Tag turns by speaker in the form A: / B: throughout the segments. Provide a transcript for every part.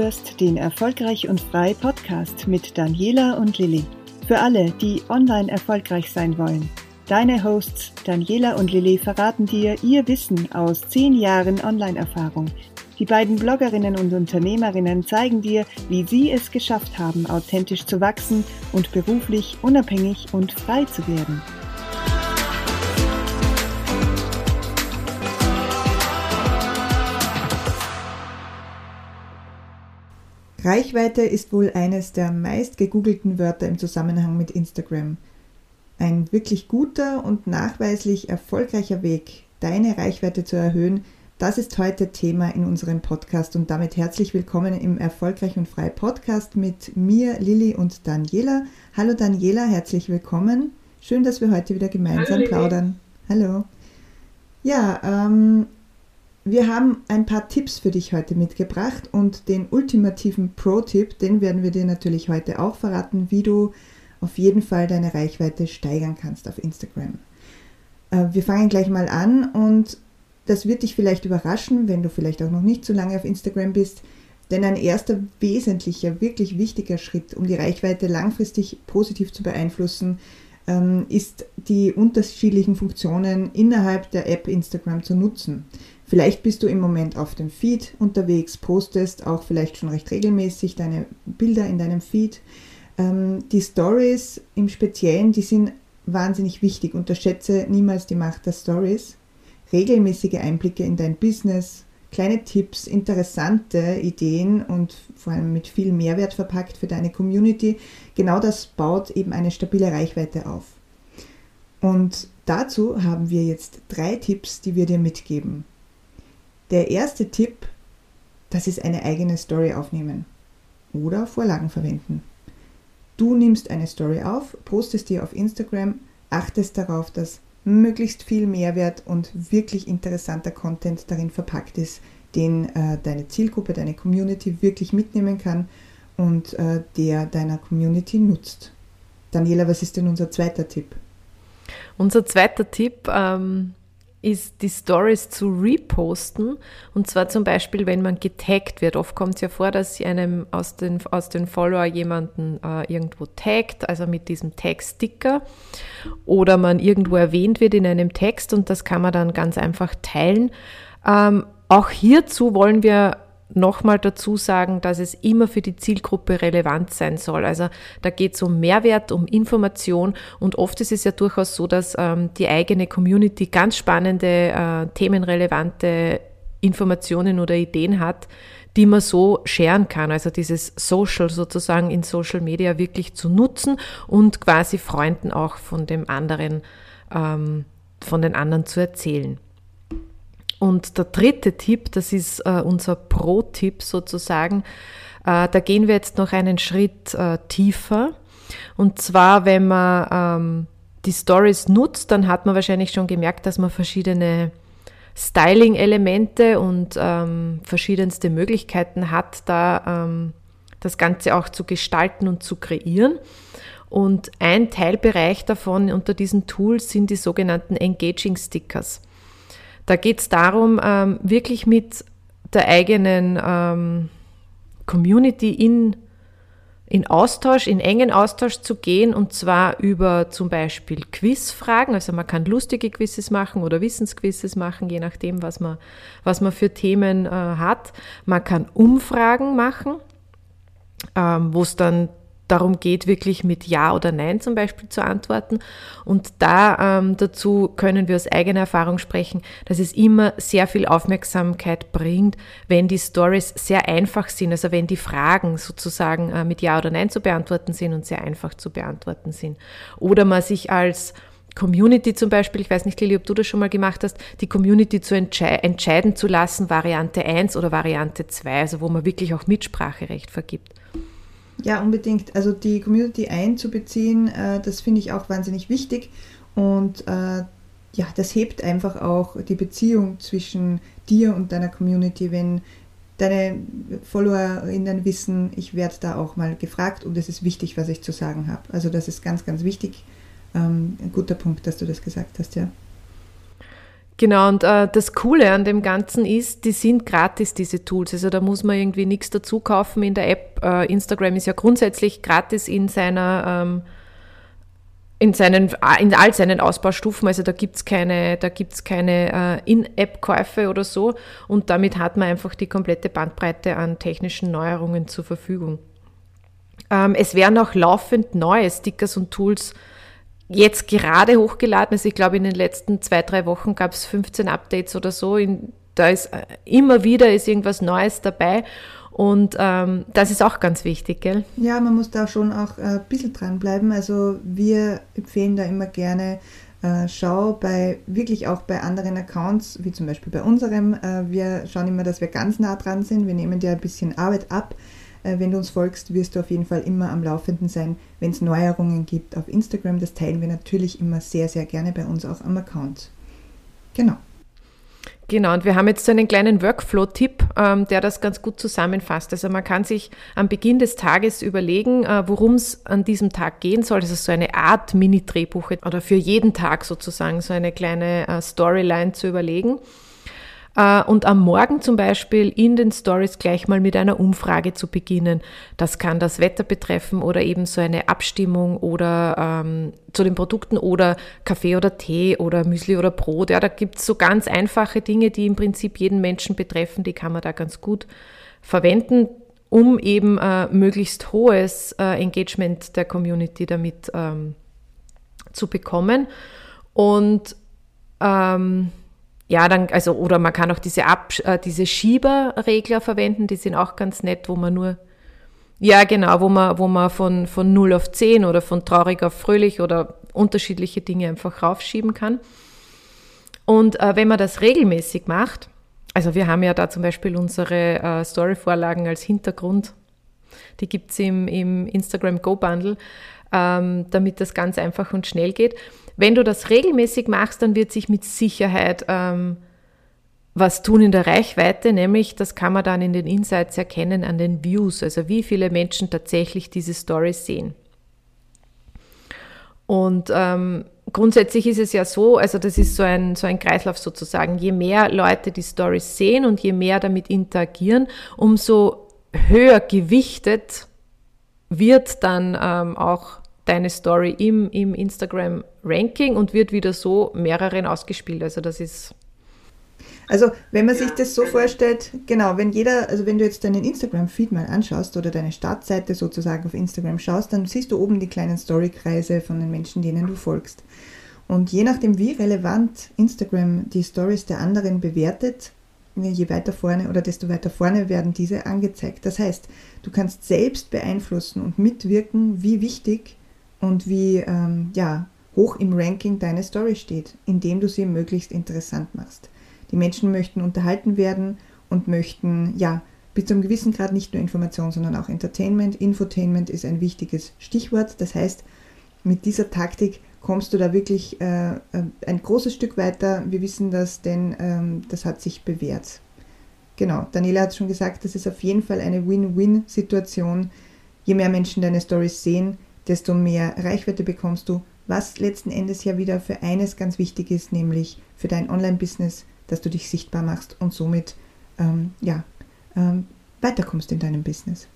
A: hörst den Erfolgreich und Frei Podcast mit Daniela und Lilly. Für alle, die online erfolgreich sein wollen. Deine Hosts Daniela und Lilly verraten dir ihr Wissen aus zehn Jahren Online-Erfahrung. Die beiden Bloggerinnen und Unternehmerinnen zeigen dir, wie sie es geschafft haben, authentisch zu wachsen und beruflich unabhängig und frei zu werden. Reichweite ist wohl eines der meist gegoogelten Wörter im Zusammenhang mit Instagram. Ein wirklich guter und nachweislich erfolgreicher Weg, deine Reichweite zu erhöhen, das ist heute Thema in unserem Podcast und damit herzlich willkommen im Erfolgreich und Frei Podcast mit mir, Lilly und Daniela. Hallo Daniela, herzlich willkommen. Schön, dass wir heute wieder gemeinsam Hallo, plaudern. Hallo. Ja, ähm, wir haben ein paar Tipps für dich heute mitgebracht und den ultimativen Pro-Tipp, den werden wir dir natürlich heute auch verraten, wie du auf jeden Fall deine Reichweite steigern kannst auf Instagram. Äh, wir fangen gleich mal an und das wird dich vielleicht überraschen, wenn du vielleicht auch noch nicht so lange auf Instagram bist, denn ein erster wesentlicher, wirklich wichtiger Schritt, um die Reichweite langfristig positiv zu beeinflussen, ähm, ist die unterschiedlichen Funktionen innerhalb der App Instagram zu nutzen. Vielleicht bist du im Moment auf dem Feed unterwegs, postest auch vielleicht schon recht regelmäßig deine Bilder in deinem Feed. Ähm, die Stories im Speziellen, die sind wahnsinnig wichtig. Unterschätze niemals die Macht der Stories. Regelmäßige Einblicke in dein Business, kleine Tipps, interessante Ideen und vor allem mit viel Mehrwert verpackt für deine Community. Genau das baut eben eine stabile Reichweite auf. Und dazu haben wir jetzt drei Tipps, die wir dir mitgeben. Der erste Tipp, das ist eine eigene Story aufnehmen oder Vorlagen verwenden. Du nimmst eine Story auf, postest die auf Instagram, achtest darauf, dass möglichst viel Mehrwert und wirklich interessanter Content darin verpackt ist, den äh, deine Zielgruppe, deine Community wirklich mitnehmen kann und äh, der deiner Community nutzt. Daniela, was ist denn unser zweiter Tipp?
B: Unser zweiter Tipp ähm, ist die Stories zu reposten. Und zwar zum Beispiel, wenn man getaggt wird. Oft kommt es ja vor, dass einem aus den, aus den Follower jemanden äh, irgendwo taggt, also mit diesem Tag-Sticker. Oder man irgendwo erwähnt wird in einem Text und das kann man dann ganz einfach teilen. Ähm, auch hierzu wollen wir nochmal dazu sagen, dass es immer für die Zielgruppe relevant sein soll. Also da geht es um Mehrwert, um Information und oft ist es ja durchaus so, dass ähm, die eigene Community ganz spannende, äh, themenrelevante Informationen oder Ideen hat, die man so scheren kann. Also dieses Social sozusagen in Social Media wirklich zu nutzen und quasi Freunden auch von dem anderen, ähm, von den anderen zu erzählen. Und der dritte Tipp, das ist äh, unser Pro-Tipp sozusagen, äh, da gehen wir jetzt noch einen Schritt äh, tiefer. Und zwar, wenn man ähm, die Stories nutzt, dann hat man wahrscheinlich schon gemerkt, dass man verschiedene Styling-Elemente und ähm, verschiedenste Möglichkeiten hat, da ähm, das Ganze auch zu gestalten und zu kreieren. Und ein Teilbereich davon unter diesen Tools sind die sogenannten Engaging Stickers. Da geht es darum, ähm, wirklich mit der eigenen ähm, Community in, in Austausch, in engen Austausch zu gehen und zwar über zum Beispiel Quizfragen. Also man kann lustige Quizzes machen oder Wissensquizzes machen, je nachdem, was man, was man für Themen äh, hat. Man kann Umfragen machen, ähm, wo es dann darum geht, wirklich mit Ja oder Nein zum Beispiel zu antworten. Und da ähm, dazu können wir aus eigener Erfahrung sprechen, dass es immer sehr viel Aufmerksamkeit bringt, wenn die Stories sehr einfach sind, also wenn die Fragen sozusagen äh, mit Ja oder Nein zu beantworten sind und sehr einfach zu beantworten sind. Oder man sich als Community zum Beispiel, ich weiß nicht, Lili, ob du das schon mal gemacht hast, die Community zu entschei entscheiden zu lassen, Variante 1 oder Variante 2, also wo man wirklich auch Mitspracherecht vergibt.
A: Ja, unbedingt. Also die Community einzubeziehen, äh, das finde ich auch wahnsinnig wichtig. Und äh, ja, das hebt einfach auch die Beziehung zwischen dir und deiner Community, wenn deine FollowerInnen wissen, ich werde da auch mal gefragt und es ist wichtig, was ich zu sagen habe. Also das ist ganz, ganz wichtig. Ähm, ein guter Punkt, dass du das gesagt hast, ja.
B: Genau, und äh, das Coole an dem Ganzen ist, die sind gratis, diese Tools. Also da muss man irgendwie nichts dazu kaufen in der App. Äh, Instagram ist ja grundsätzlich gratis in seiner ähm, in, seinen, in all seinen Ausbaustufen, also da gibt's keine, da gibt's keine äh, In-App-Käufe oder so und damit hat man einfach die komplette Bandbreite an technischen Neuerungen zur Verfügung. Ähm, es werden auch laufend neue Stickers und Tools jetzt gerade hochgeladen. Also ich glaube, in den letzten zwei, drei Wochen gab es 15 Updates oder so. In, da ist äh, immer wieder ist irgendwas Neues dabei. Und ähm, das ist auch ganz wichtig, gell?
A: Ja, man muss da schon auch äh, ein bisschen dranbleiben. Also wir empfehlen da immer gerne, äh, schau bei wirklich auch bei anderen Accounts, wie zum Beispiel bei unserem. Äh, wir schauen immer, dass wir ganz nah dran sind. Wir nehmen dir ein bisschen Arbeit ab. Äh, wenn du uns folgst, wirst du auf jeden Fall immer am Laufenden sein, wenn es Neuerungen gibt auf Instagram. Das teilen wir natürlich immer sehr, sehr gerne bei uns auch am Account. Genau.
B: Genau, und wir haben jetzt so einen kleinen Workflow-Tipp, ähm, der das ganz gut zusammenfasst. Also man kann sich am Beginn des Tages überlegen, äh, worum es an diesem Tag gehen soll. Das ist so eine Art Mini-Drehbuch oder für jeden Tag sozusagen so eine kleine äh, Storyline zu überlegen. Äh, und am Morgen zum Beispiel in den Stories gleich mal mit einer Umfrage zu beginnen. Das kann das Wetter betreffen oder eben so eine Abstimmung oder ähm, zu den Produkten oder Kaffee oder Tee oder Müsli oder Brot. Ja, da gibt es so ganz einfache Dinge, die im Prinzip jeden Menschen betreffen, die kann man da ganz gut verwenden, um eben äh, möglichst hohes äh, Engagement der Community damit ähm, zu bekommen. Und ähm, ja, dann, also, oder man kann auch diese, Ab äh, diese Schieberregler verwenden, die sind auch ganz nett, wo man nur, ja, genau, wo man, wo man von, von 0 auf 10 oder von traurig auf fröhlich oder unterschiedliche Dinge einfach raufschieben kann. Und äh, wenn man das regelmäßig macht, also wir haben ja da zum Beispiel unsere äh, Story-Vorlagen als Hintergrund, die gibt's im, im Instagram Go Bundle, ähm, damit das ganz einfach und schnell geht. Wenn du das regelmäßig machst, dann wird sich mit Sicherheit ähm, was tun in der Reichweite, nämlich das kann man dann in den Insights erkennen an den Views, also wie viele Menschen tatsächlich diese Story sehen. Und ähm, grundsätzlich ist es ja so, also das ist so ein, so ein Kreislauf sozusagen, je mehr Leute die Stories sehen und je mehr damit interagieren, umso höher gewichtet wird dann ähm, auch deine Story im, im Instagram-Ranking und wird wieder so mehreren ausgespielt. Also das ist.
A: Also wenn man ja, sich das so vorstellt, genau, wenn jeder, also wenn du jetzt deinen Instagram-Feed mal anschaust oder deine Startseite sozusagen auf Instagram schaust, dann siehst du oben die kleinen Storykreise von den Menschen, denen du folgst. Und je nachdem, wie relevant Instagram die Stories der anderen bewertet, je weiter vorne oder desto weiter vorne werden diese angezeigt. Das heißt, du kannst selbst beeinflussen und mitwirken, wie wichtig und wie ähm, ja, hoch im Ranking deine Story steht, indem du sie möglichst interessant machst. Die Menschen möchten unterhalten werden und möchten ja bis zu einem gewissen Grad nicht nur Information, sondern auch Entertainment. Infotainment ist ein wichtiges Stichwort. Das heißt, mit dieser Taktik kommst du da wirklich äh, äh ein großes Stück weiter. Wir wissen das, denn ähm, das hat sich bewährt. Genau, Daniela hat schon gesagt, das ist auf jeden Fall eine Win-Win-Situation. Je mehr Menschen deine Stories sehen, desto mehr Reichweite bekommst du, was letzten Endes ja wieder für eines ganz wichtig ist, nämlich für dein Online-Business, dass du dich sichtbar machst und somit ähm, ja, ähm, weiterkommst in deinem Business.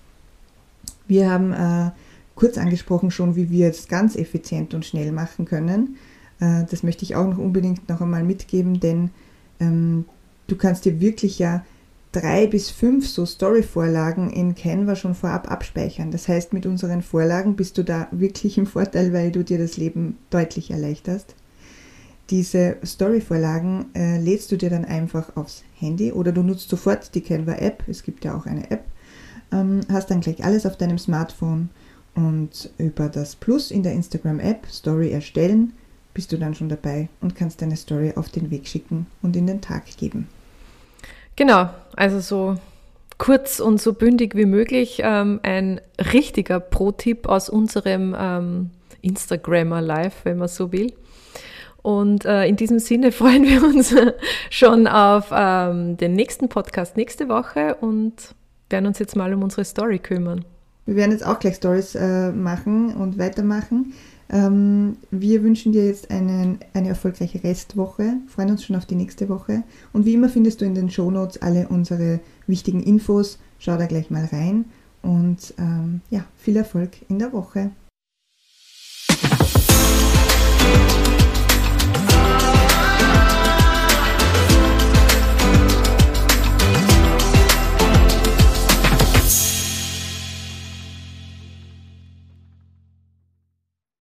A: Wir haben äh, kurz angesprochen schon, wie wir es ganz effizient und schnell machen können. Äh, das möchte ich auch noch unbedingt noch einmal mitgeben, denn ähm, du kannst dir wirklich ja drei bis fünf so Story-Vorlagen in Canva schon vorab abspeichern. Das heißt, mit unseren Vorlagen bist du da wirklich im Vorteil, weil du dir das Leben deutlich erleichterst. Diese Story-Vorlagen äh, lädst du dir dann einfach aufs Handy oder du nutzt sofort die Canva-App. Es gibt ja auch eine App. Ähm, hast dann gleich alles auf deinem Smartphone und über das Plus in der Instagram-App Story erstellen bist du dann schon dabei und kannst deine Story auf den Weg schicken und in den Tag geben.
B: Genau, also so kurz und so bündig wie möglich ähm, ein richtiger Pro-Tipp aus unserem ähm, Instagrammer Live, wenn man so will. Und äh, in diesem Sinne freuen wir uns schon auf ähm, den nächsten Podcast nächste Woche und werden uns jetzt mal um unsere Story kümmern.
A: Wir werden jetzt auch gleich Stories äh, machen und weitermachen. Ähm, wir wünschen dir jetzt einen, eine erfolgreiche Restwoche, freuen uns schon auf die nächste Woche. Und wie immer findest du in den Shownotes alle unsere wichtigen Infos. Schau da gleich mal rein und ähm, ja, viel Erfolg in der Woche.